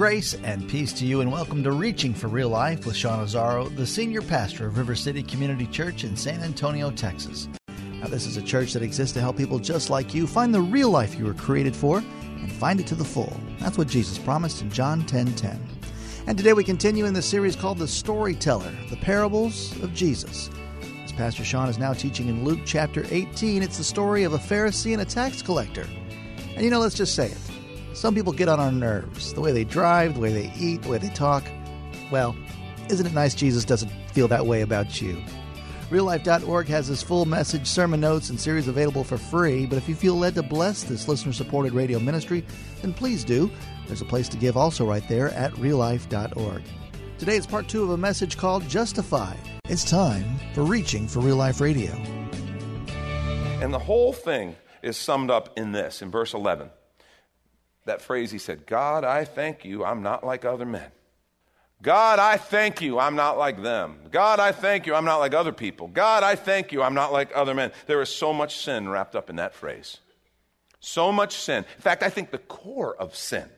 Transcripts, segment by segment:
Grace and peace to you, and welcome to Reaching for Real Life with Sean Azzaro, the senior pastor of River City Community Church in San Antonio, Texas. Now, this is a church that exists to help people just like you find the real life you were created for and find it to the full. That's what Jesus promised in John 10 10. And today we continue in the series called The Storyteller, the Parables of Jesus. As Pastor Sean is now teaching in Luke chapter 18, it's the story of a Pharisee and a tax collector. And you know, let's just say it. Some people get on our nerves. The way they drive, the way they eat, the way they talk. Well, isn't it nice Jesus doesn't feel that way about you? RealLife.org has his full message, sermon notes, and series available for free. But if you feel led to bless this listener supported radio ministry, then please do. There's a place to give also right there at reallife.org. Today is part two of a message called Justified. It's time for Reaching for Real Life Radio. And the whole thing is summed up in this, in verse 11. That phrase he said, God, I thank you, I'm not like other men. God, I thank you, I'm not like them. God, I thank you, I'm not like other people. God, I thank you, I'm not like other men. There is so much sin wrapped up in that phrase. So much sin. In fact, I think the core of sin.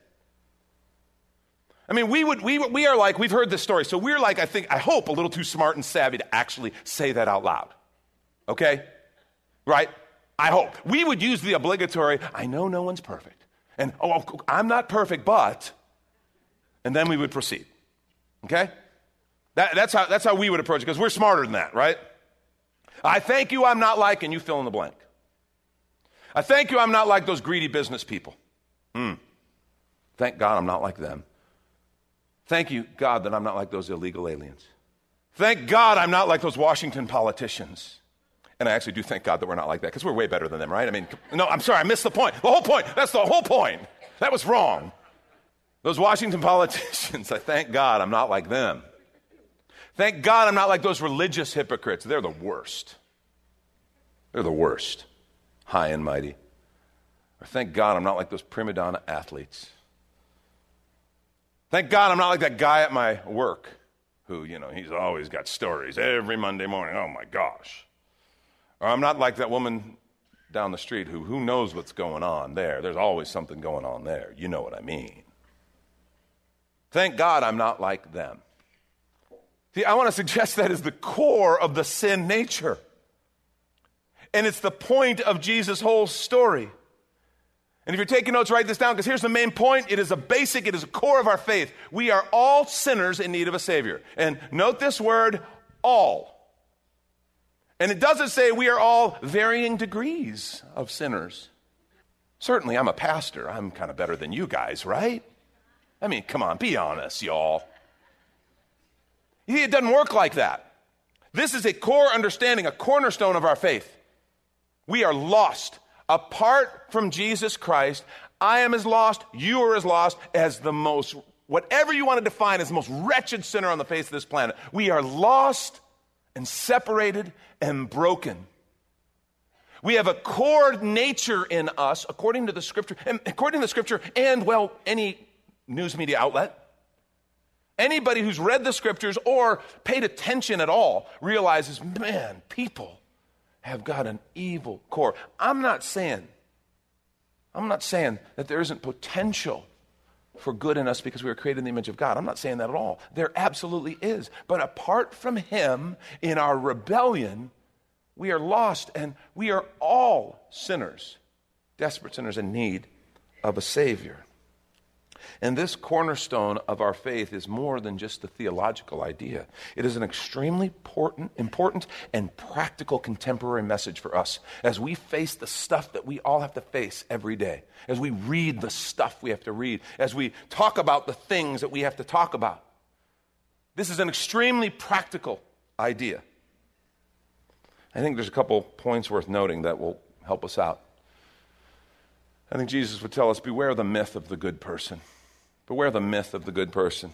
I mean, we, would, we, we are like, we've heard this story, so we're like, I think, I hope, a little too smart and savvy to actually say that out loud. Okay? Right? I hope. We would use the obligatory, I know no one's perfect. And, oh, I'm not perfect, but, and then we would proceed. Okay? That, that's, how, that's how we would approach it, because we're smarter than that, right? I thank you I'm not like, and you fill in the blank. I thank you I'm not like those greedy business people. Hmm. Thank God I'm not like them. Thank you, God, that I'm not like those illegal aliens. Thank God I'm not like those Washington politicians. And I actually do thank God that we're not like that because we're way better than them, right? I mean, no, I'm sorry, I missed the point. The whole point. That's the whole point. That was wrong. Those Washington politicians, I thank God I'm not like them. Thank God I'm not like those religious hypocrites. They're the worst. They're the worst, high and mighty. Or thank God I'm not like those prima donna athletes. Thank God I'm not like that guy at my work who, you know, he's always got stories every Monday morning. Oh my gosh. Or I'm not like that woman down the street who who knows what's going on there. There's always something going on there. You know what I mean. Thank God I'm not like them. See, I want to suggest that is the core of the sin nature. And it's the point of Jesus' whole story. And if you're taking notes, write this down because here's the main point. It is a basic, it is a core of our faith. We are all sinners in need of a Savior. And note this word, all. And it doesn't say we are all varying degrees of sinners. Certainly, I'm a pastor. I'm kind of better than you guys, right? I mean, come on, be honest, y'all. It doesn't work like that. This is a core understanding, a cornerstone of our faith. We are lost. Apart from Jesus Christ, I am as lost, you are as lost as the most, whatever you want to define as the most wretched sinner on the face of this planet. We are lost and separated and broken. We have a core nature in us, according to the scripture, and according to the scripture, and well, any news media outlet. Anybody who's read the scriptures or paid attention at all realizes, man, people have got an evil core. I'm not saying, I'm not saying that there isn't potential for good in us because we were created in the image of God. I'm not saying that at all. There absolutely is. But apart from Him, in our rebellion, we are lost and we are all sinners, desperate sinners in need of a Savior. And this cornerstone of our faith is more than just a theological idea. It is an extremely important, important and practical contemporary message for us as we face the stuff that we all have to face every day, as we read the stuff we have to read, as we talk about the things that we have to talk about. This is an extremely practical idea. I think there's a couple points worth noting that will help us out. I think Jesus would tell us beware the myth of the good person. Beware the myth of the good person.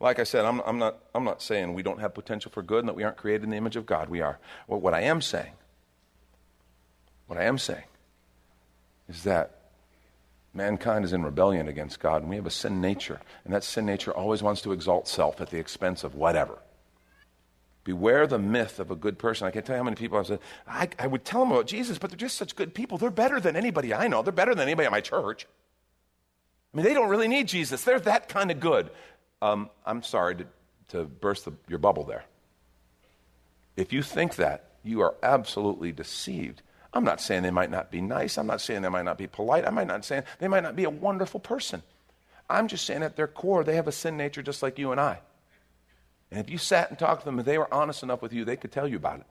Like I said, I'm, I'm, not, I'm not saying we don't have potential for good and that we aren't created in the image of God. We are. What I am saying, what I am saying is that mankind is in rebellion against God and we have a sin nature. And that sin nature always wants to exalt self at the expense of whatever. Beware the myth of a good person. I can't tell you how many people I've said, I, I would tell them about Jesus, but they're just such good people. They're better than anybody I know. They're better than anybody at my church. I mean, they don't really need Jesus. They're that kind of good. Um, I'm sorry to, to burst the, your bubble there. If you think that, you are absolutely deceived. I'm not saying they might not be nice. I'm not saying they might not be polite. I might not say they might not be a wonderful person. I'm just saying at their core, they have a sin nature just like you and I. And if you sat and talked to them and they were honest enough with you, they could tell you about it.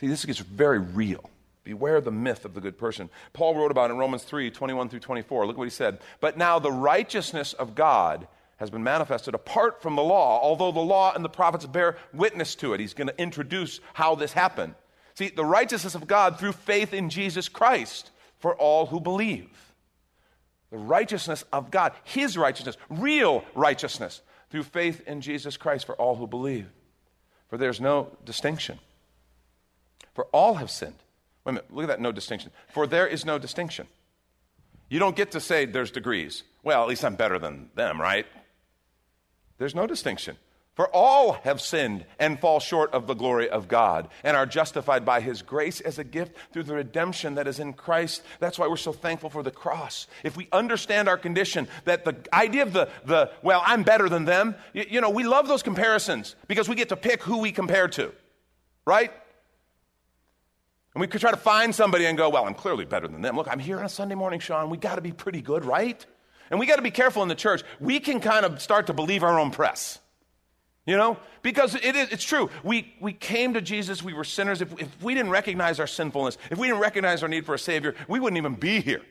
See, this gets very real. Beware the myth of the good person. Paul wrote about in Romans 3 21 through 24. Look what he said. But now the righteousness of God has been manifested apart from the law, although the law and the prophets bear witness to it. He's going to introduce how this happened. See, the righteousness of God through faith in Jesus Christ for all who believe. The righteousness of God, His righteousness, real righteousness through faith in Jesus Christ for all who believe. For there's no distinction. For all have sinned. Wait a minute, look at that no distinction. For there is no distinction. You don't get to say there's degrees. Well, at least I'm better than them, right? There's no distinction. For all have sinned and fall short of the glory of God and are justified by his grace as a gift through the redemption that is in Christ. That's why we're so thankful for the cross. If we understand our condition, that the idea of the, the well, I'm better than them, you, you know, we love those comparisons because we get to pick who we compare to, right? And we could try to find somebody and go, well, I'm clearly better than them. Look, I'm here on a Sunday morning, Sean. We got to be pretty good, right? And we got to be careful in the church. We can kind of start to believe our own press. You know? Because it is, it's true. We, we came to Jesus, we were sinners. If, if we didn't recognize our sinfulness, if we didn't recognize our need for a Savior, we wouldn't even be here.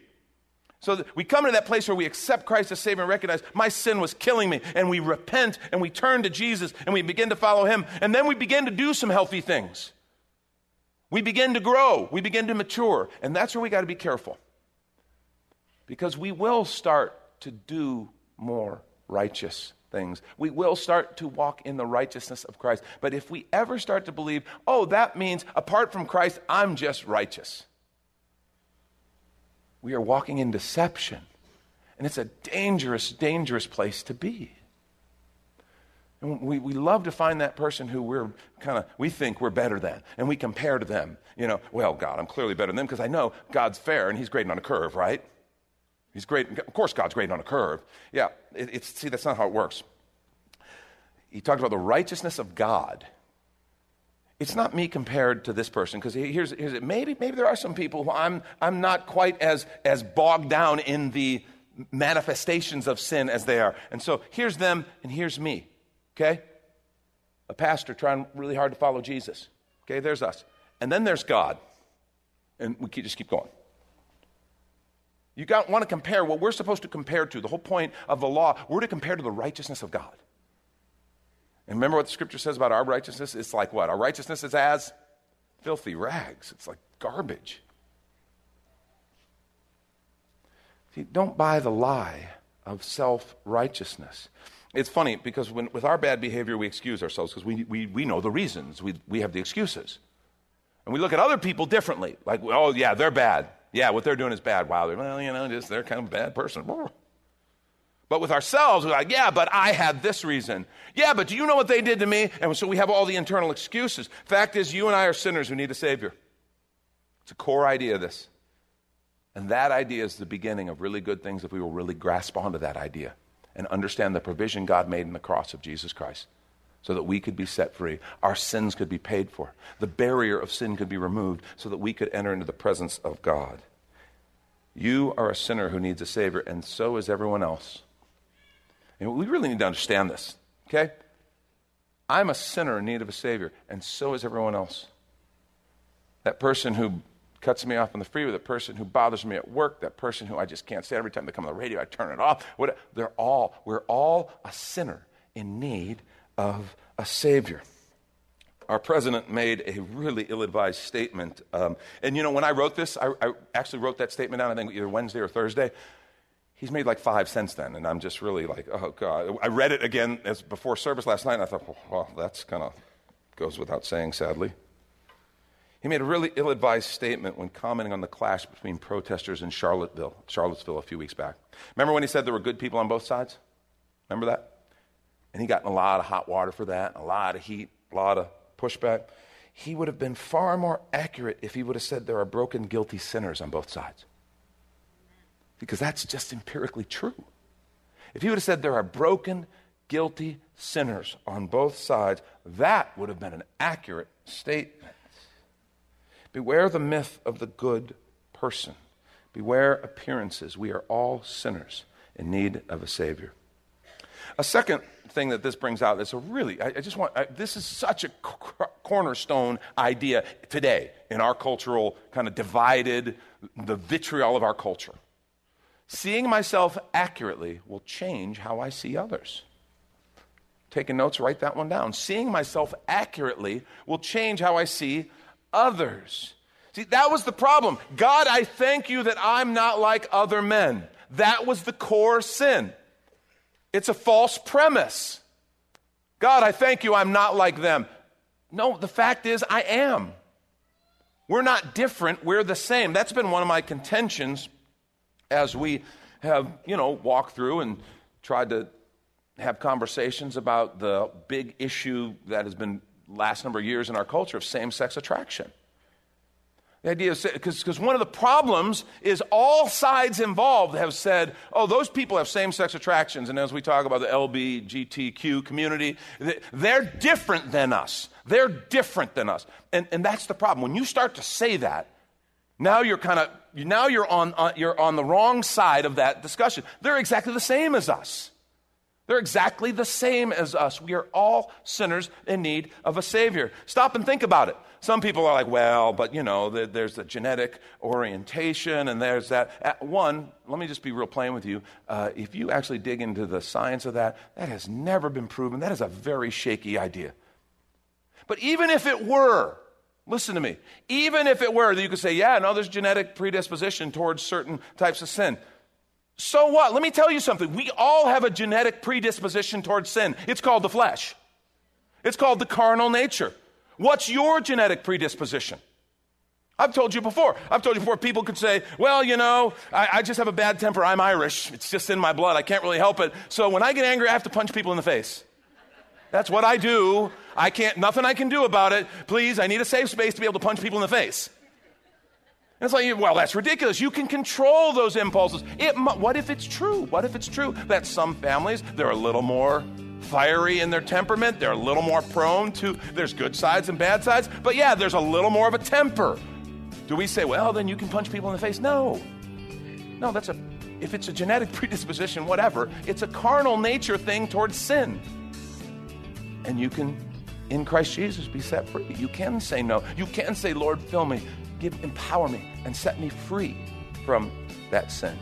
So we come to that place where we accept Christ as Savior and recognize my sin was killing me, and we repent and we turn to Jesus and we begin to follow Him, and then we begin to do some healthy things. We begin to grow, we begin to mature, and that's where we got to be careful. Because we will start to do more righteous things. We will start to walk in the righteousness of Christ. But if we ever start to believe, oh, that means apart from Christ, I'm just righteous, we are walking in deception. And it's a dangerous, dangerous place to be. And we, we love to find that person who we're kind of, we think we're better than, and we compare to them. You know, well, God, I'm clearly better than them because I know God's fair and He's grading on a curve, right? He's great. Of course, God's great on a curve. Yeah, it, it's, see, that's not how it works. He talked about the righteousness of God. It's not me compared to this person, because here's, here's it. Maybe, maybe there are some people who I'm, I'm not quite as, as bogged down in the manifestations of sin as they are. And so here's them and here's me, okay? A pastor trying really hard to follow Jesus. Okay, there's us. And then there's God. And we just keep going. You got, want to compare what we're supposed to compare to. The whole point of the law, we're to compare to the righteousness of God. And remember what the scripture says about our righteousness? It's like what? Our righteousness is as filthy rags, it's like garbage. See, don't buy the lie of self righteousness. It's funny because when, with our bad behavior, we excuse ourselves because we, we, we know the reasons. We, we have the excuses. And we look at other people differently. Like, oh, yeah, they're bad. Yeah, what they're doing is bad. Wow, they're, well, you know, just they're kind of a bad person. But with ourselves, we're like, yeah, but I had this reason. Yeah, but do you know what they did to me? And so we have all the internal excuses. Fact is, you and I are sinners who need a Savior. It's a core idea of this. And that idea is the beginning of really good things if we will really grasp onto that idea and understand the provision God made in the cross of Jesus Christ so that we could be set free. Our sins could be paid for. The barrier of sin could be removed so that we could enter into the presence of God. You are a sinner who needs a Savior, and so is everyone else. And we really need to understand this, okay? I'm a sinner in need of a Savior, and so is everyone else. That person who cuts me off on the freeway, that person who bothers me at work, that person who I just can't stand every time they come on the radio, I turn it off. What, they're all, we're all a sinner in need of a Savior. Our president made a really ill advised statement. Um, and you know, when I wrote this, I, I, actually wrote that statement down, I think either Wednesday or Thursday. He's made like five since then, and I'm just really like, oh God. I read it again as before service last night, and I thought, well, that's kind of goes without saying, sadly. He made a really ill advised statement when commenting on the clash between protesters in Charlottesville, Charlottesville a few weeks back. Remember when he said there were good people on both sides? Remember that? and he got in a lot of hot water for that, a lot of heat, a lot of pushback. He would have been far more accurate if he would have said there are broken, guilty sinners on both sides. Because that's just empirically true. If he would have said there are broken, guilty sinners on both sides, that would have been an accurate statement. Beware the myth of the good person. Beware appearances. We are all sinners in need of a Savior. A second thing that this brings out is a really, I, I just want, I, this is such a cornerstone idea today in our cultural kind of divided, the vitriol of our culture. Seeing myself accurately will change how I see others. Taking notes, write that one down. Seeing myself accurately will change how I see others. See, that was the problem. God, I thank you that I'm not like other men. That was the core sin. It's a false premise. God, I thank you I'm not like them. No, the fact is, I am. We're not different, we're the same. That's been one of my contentions as we have, you know, walked through and tried to have conversations about the big issue that has been last number of years in our culture of same sex attraction. The idea is because one of the problems is all sides involved have said, oh, those people have same sex attractions. And as we talk about the LBGTQ community, they're different than us. They're different than us. And, and that's the problem. When you start to say that, now you're kind of, now you're on, uh, you're on the wrong side of that discussion. They're exactly the same as us. They're exactly the same as us. We are all sinners in need of a Savior. Stop and think about it. Some people are like, well, but you know, there's a genetic orientation and there's that. One, let me just be real plain with you. Uh, if you actually dig into the science of that, that has never been proven. That is a very shaky idea. But even if it were, listen to me, even if it were, that you could say, yeah, no, there's genetic predisposition towards certain types of sin. So what? Let me tell you something. We all have a genetic predisposition towards sin. It's called the flesh, it's called the carnal nature. What's your genetic predisposition? I've told you before. I've told you before, people could say, well, you know, I, I, just have a bad temper. I'm Irish. It's just in my blood. I can't really help it. So when I get angry, I have to punch people in the face. That's what I do. I can't, nothing I can do about it. Please, I need a safe space to be able to punch people in the face. And it's like, well, that's ridiculous. You can control those impulses. It, what if it's true? What if it's true that some families, they're a little more fiery in their temperament, they're a little more prone to, there's good sides and bad sides, but yeah, there's a little more of a temper. Do we say, well, then you can punch people in the face? No. No, that's a, if it's a genetic predisposition, whatever, it's a carnal nature thing towards sin. And you can, in Christ Jesus, be set free. You can say no. You can say, Lord, fill me give, empower me and set me free from that sin.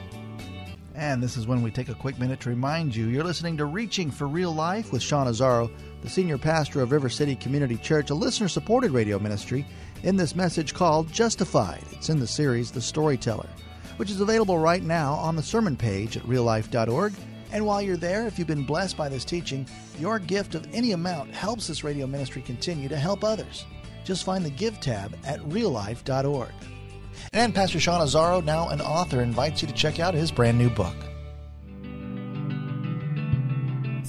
And this is when we take a quick minute to remind you you're listening to Reaching for Real Life with Sean Azzaro, the senior pastor of River City Community Church, a listener supported radio ministry, in this message called Justified. It's in the series The Storyteller, which is available right now on the sermon page at reallife.org. And while you're there, if you've been blessed by this teaching, your gift of any amount helps this radio ministry continue to help others. Just find the Give tab at reallife.org. And Pastor Sean Azzaro, now an author, invites you to check out his brand new book.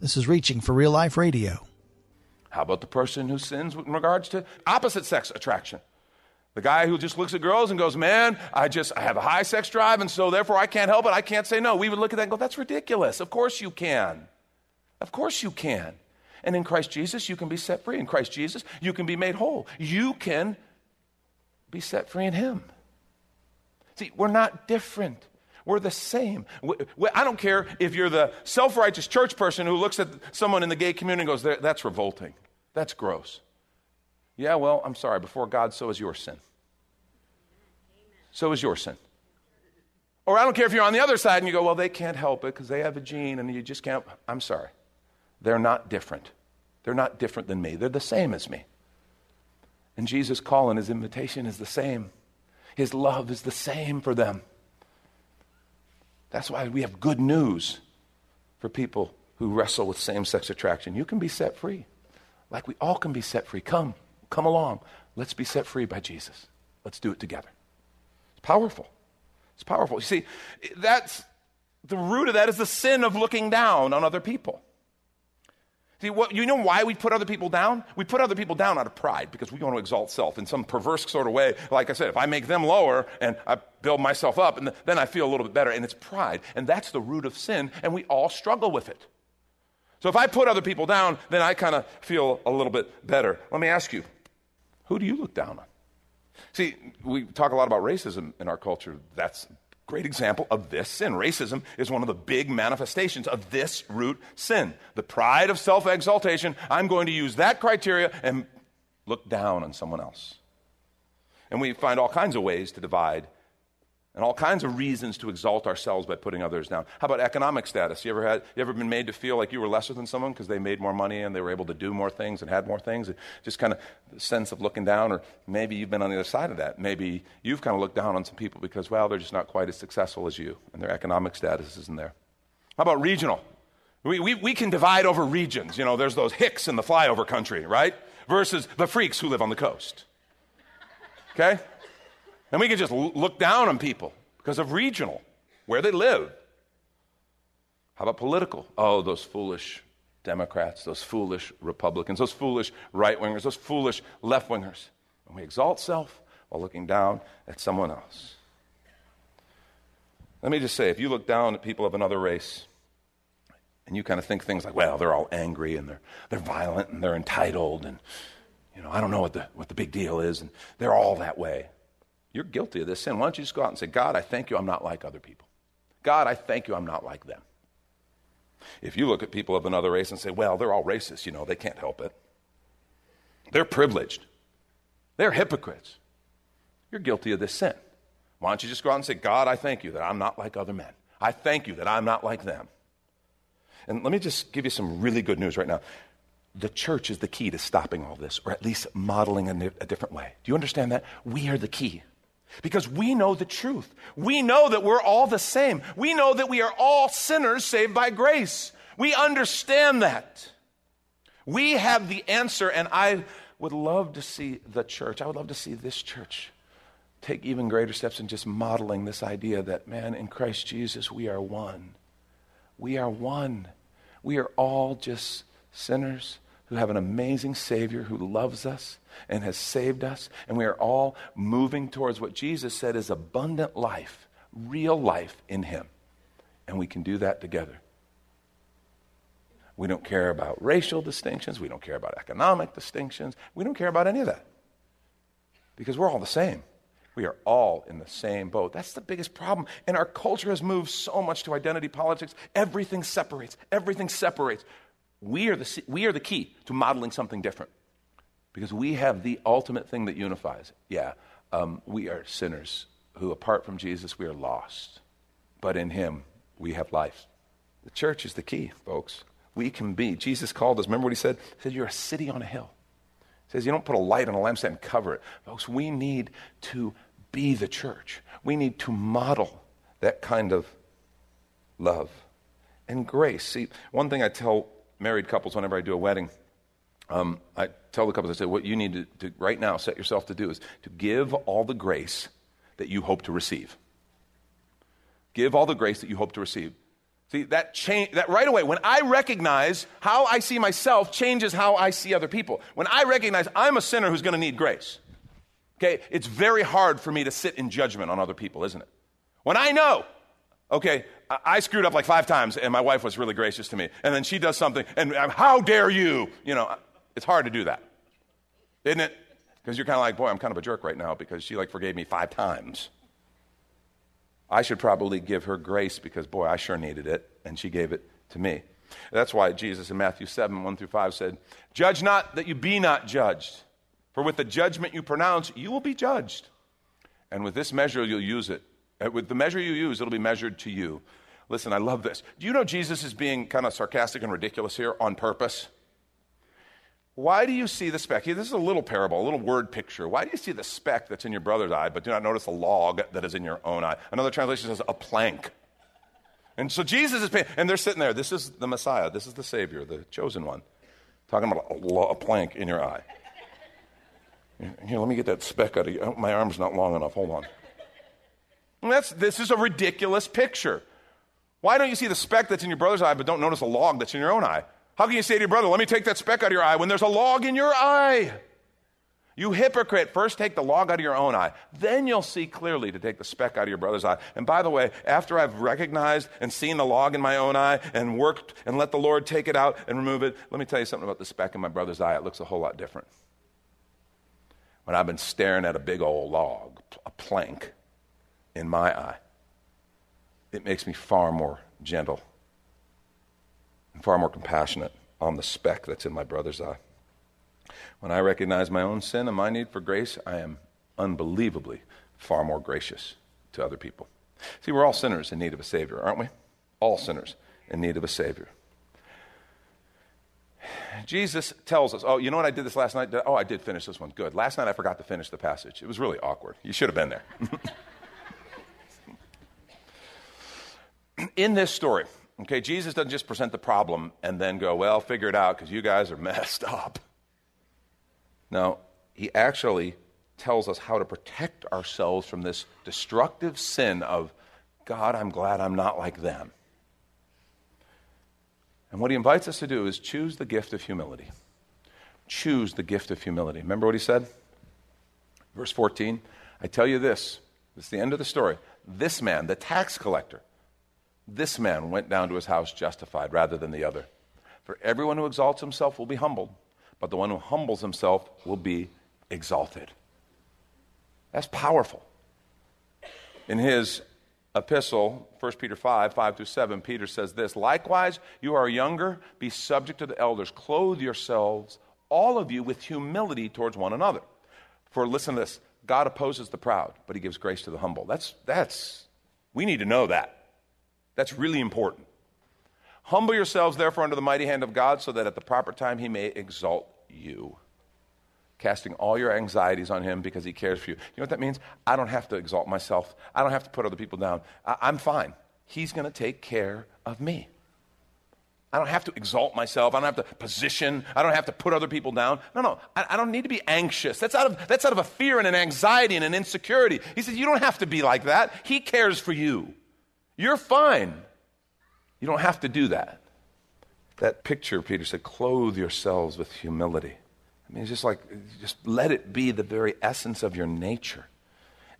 This is Reaching for Real Life Radio. How about the person who sins in regards to opposite sex attraction? The guy who just looks at girls and goes, Man, I just I have a high sex drive, and so therefore I can't help it. I can't say no. We would look at that and go, That's ridiculous. Of course you can. Of course you can. And in Christ Jesus, you can be set free. In Christ Jesus, you can be made whole. You can be set free in Him. See, we're not different. We're the same. I don't care if you're the self righteous church person who looks at someone in the gay community and goes, That's revolting. That's gross. Yeah, well, I'm sorry. Before God, so is your sin. So is your sin. Or I don't care if you're on the other side and you go, Well, they can't help it because they have a gene and you just can't. I'm sorry. They're not different. They're not different than me. They're the same as me. And Jesus' call and his invitation is the same. His love is the same for them. That's why we have good news for people who wrestle with same sex attraction. You can be set free, like we all can be set free. Come, come along. Let's be set free by Jesus. Let's do it together. It's powerful. It's powerful. You see, that's the root of that is the sin of looking down on other people. See, what, you know why we put other people down? We put other people down out of pride because we want to exalt self in some perverse sort of way. Like I said, if I make them lower and I build myself up, and then I feel a little bit better, and it's pride. And that's the root of sin, and we all struggle with it. So if I put other people down, then I kind of feel a little bit better. Let me ask you, who do you look down on? See, we talk a lot about racism in our culture. That's great example of this sin. Racism is one of the big manifestations of this root sin. The pride of self exaltation. I'm going to use that criteria and look down on someone else. And we find all kinds of ways to divide and all kinds of reasons to exalt ourselves by putting others down. How about economic status? You ever had you ever been made to feel like you were lesser than someone because they made more money and they were able to do more things and had more things? Just kind of sense of looking down, or maybe you've been on the other side of that. Maybe you've kind of looked down on some people because well, they're just not quite as successful as you, and their economic status isn't there. How about regional? We, we, we can divide over regions. You know, there's those hicks in the flyover country, right? Versus the freaks who live on the coast. Okay? And we can just look down on people because of regional, where they live. How about political? Oh, those foolish Democrats, those foolish Republicans, those foolish right wingers, those foolish left wingers. And we exalt self while looking down at someone else. Let me just say if you look down at people of another race, and you kind of think things like, well, they're all angry and they're, they're violent and they're entitled and, you know, I don't know what the, what the big deal is, and they're all that way. You're guilty of this sin. Why don't you just go out and say, God, I thank you I'm not like other people. God, I thank you I'm not like them. If you look at people of another race and say, well, they're all racist, you know, they can't help it. They're privileged. They're hypocrites. You're guilty of this sin. Why don't you just go out and say, God, I thank you that I'm not like other men. I thank you that I'm not like them. And let me just give you some really good news right now. The church is the key to stopping all this, or at least modeling a, a different way. Do you understand that? We are the key. Because we know the truth. We know that we're all the same. We know that we are all sinners saved by grace. We understand that. We have the answer, and I would love to see the church, I would love to see this church take even greater steps in just modeling this idea that, man, in Christ Jesus, we are one. We are one. We are all just sinners who have an amazing Savior who loves us and has saved us. And we are all moving towards what Jesus said is abundant life, real life in Him. And we can do that together. We don't care about racial distinctions. We don't care about economic distinctions. We don't care about any of that. Because we're all the same. We are all in the same boat. That's the biggest problem. And our culture has moved so much to identity politics. Everything separates. Everything separates. We are the, we are the key to modeling something different because we have the ultimate thing that unifies. Yeah, um, we are sinners who, apart from Jesus, we are lost. But in Him, we have life. The church is the key, folks. We can be. Jesus called us. Remember what He said? He said, You're a city on a hill. He says, You don't put a light on a lampstand and cover it. Folks, we need to be the church. We need to model that kind of love and grace. See, one thing I tell married couples whenever I do a wedding, um, I tell the couples, I say, what you need to, to right now set yourself to do is to give all the grace that you hope to receive. Give all the grace that you hope to receive. See, that change, that right away, when I recognize how I see myself changes how I see other people. When I recognize I'm a sinner who's going to need grace, okay, it's very hard for me to sit in judgment on other people, isn't it? When I know Okay, I screwed up like five times, and my wife was really gracious to me. And then she does something, and I'm, how dare you? You know, it's hard to do that, isn't it? Because you're kind of like, boy, I'm kind of a jerk right now because she like forgave me five times. I should probably give her grace because, boy, I sure needed it, and she gave it to me. That's why Jesus in Matthew 7, 1 through 5 said, Judge not that you be not judged, for with the judgment you pronounce, you will be judged. And with this measure, you'll use it. Uh, with the measure you use, it'll be measured to you. Listen, I love this. Do you know Jesus is being kind of sarcastic and ridiculous here on purpose? Why do you see the speck? This is a little parable, a little word picture. Why do you see the speck that's in your brother's eye, but do not notice the log that is in your own eye? Another translation says a plank. And so Jesus is and they're sitting there. This is the Messiah. This is the Savior, the chosen one, talking about a, a plank in your eye. Here, let me get that speck out of you. My arm's not long enough. Hold on. That's, this is a ridiculous picture. Why don't you see the speck that's in your brother's eye, but don't notice a log that's in your own eye? How can you say to your brother, let me take that speck out of your eye when there's a log in your eye? You hypocrite, first take the log out of your own eye. Then you'll see clearly to take the speck out of your brother's eye. And by the way, after I've recognized and seen the log in my own eye and worked and let the Lord take it out and remove it, let me tell you something about the speck in my brother's eye. It looks a whole lot different. When I've been staring at a big old log, a plank in my eye, it makes me far more gentle and far more compassionate on the speck that's in my brother's eye. When I recognize my own sin and my need for grace, I am unbelievably far more gracious to other people. See, we're all sinners in need of a Savior, aren't we? All sinners in need of a Savior. Jesus tells us, oh, you know what I did this last night? Oh, I did finish this one. Good. Last night I forgot to finish the passage. It was really awkward. You should have been there. in this story, Okay, Jesus doesn't just present the problem and then go, well, figure it out because you guys are messed up. No, he actually tells us how to protect ourselves from this destructive sin of, God, I'm glad I'm not like them. And what he invites us to do is choose the gift of humility. Choose the gift of humility. Remember what he said? Verse 14 I tell you this, is the end of the story. This man, the tax collector, this man went down to his house justified rather than the other. For everyone who exalts himself will be humbled, but the one who humbles himself will be exalted. That's powerful. In his epistle, 1 Peter 5, 5 through 7, Peter says this Likewise, you are younger, be subject to the elders. Clothe yourselves, all of you, with humility towards one another. For listen to this God opposes the proud, but he gives grace to the humble. That's, that's, we need to know that. That's really important. Humble yourselves, therefore, under the mighty hand of God, so that at the proper time he may exalt you. Casting all your anxieties on him because he cares for you. You know what that means? I don't have to exalt myself, I don't have to put other people down. I- am fine. He's going to take care of me. I don't have to exalt myself. I don't have to position. I don't have to put other people down. No, no. I, I, don't need to be anxious. That's out, of, that's out of a fear and an anxiety and an insecurity. He says, You don't have to be like that. He cares for you. You're fine. You don't have to do that. That picture, Peter said, clothe yourselves with humility. I mean, it's just like, just let it be the very essence of your nature.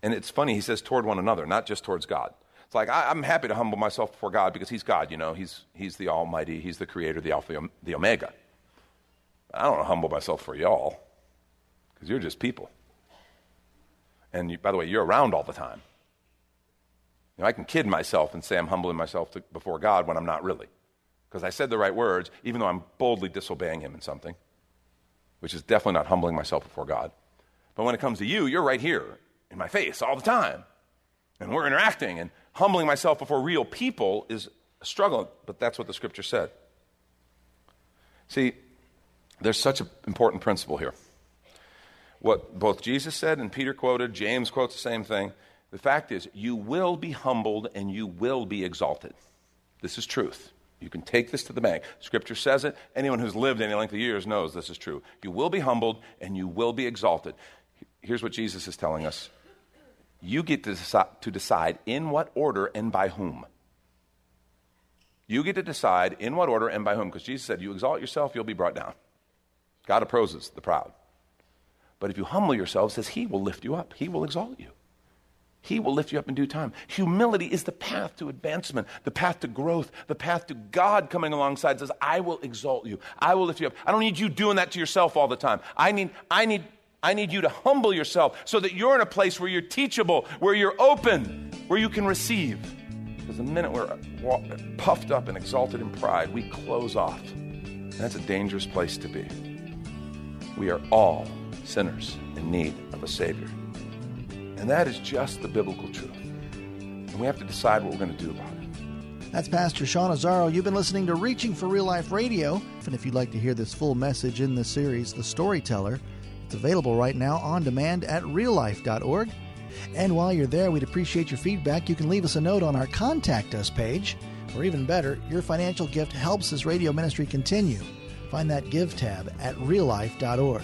And it's funny, he says, toward one another, not just towards God. It's like, I, am happy to humble myself before God because He's God, you know. He's, he's the Almighty, He's the Creator, the Alpha, the Omega. I don't want to humble myself for y'all because you're just people. And you, by the way, you're around all the time. Know, I can kid myself and say I'm humbling myself to, before God when I'm not really. Because I said the right words, even though I'm boldly disobeying Him in something, which is definitely not humbling myself before God. But when it comes to you, you're right here in my face all the time. And we're interacting, and humbling myself before real people is a struggle, but that's what the scripture said. See, there's such an important principle here. What both Jesus said and Peter quoted, James quotes the same thing. The fact is, you will be humbled and you will be exalted. This is truth. You can take this to the bank. Scripture says it. Anyone who's lived any length of years knows this is true. You will be humbled and you will be exalted. Here's what Jesus is telling us you get to decide, to decide in what order and by whom. You get to decide in what order and by whom, because Jesus said, You exalt yourself, you'll be brought down. God opposes the proud. But if you humble yourself, says He will lift you up, He will exalt you. He will lift you up in due time. Humility is the path to advancement, the path to growth, the path to God coming alongside says, I will exalt you. I will lift you up. I don't need you doing that to yourself all the time. I need, I need, I need you to humble yourself so that you're in a place where you're teachable, where you're open, where you can receive. Because the minute we're puffed up and exalted in pride, we close off. And that's a dangerous place to be. We are all sinners in need of a Savior. And that is just the biblical truth. And we have to decide what we're going to do about it. That's Pastor Sean Azzaro. You've been listening to Reaching for Real Life Radio. And if you'd like to hear this full message in this series, The Storyteller, it's available right now on demand at reallife.org. And while you're there, we'd appreciate your feedback. You can leave us a note on our Contact Us page. Or even better, your financial gift helps this radio ministry continue. Find that Give tab at reallife.org.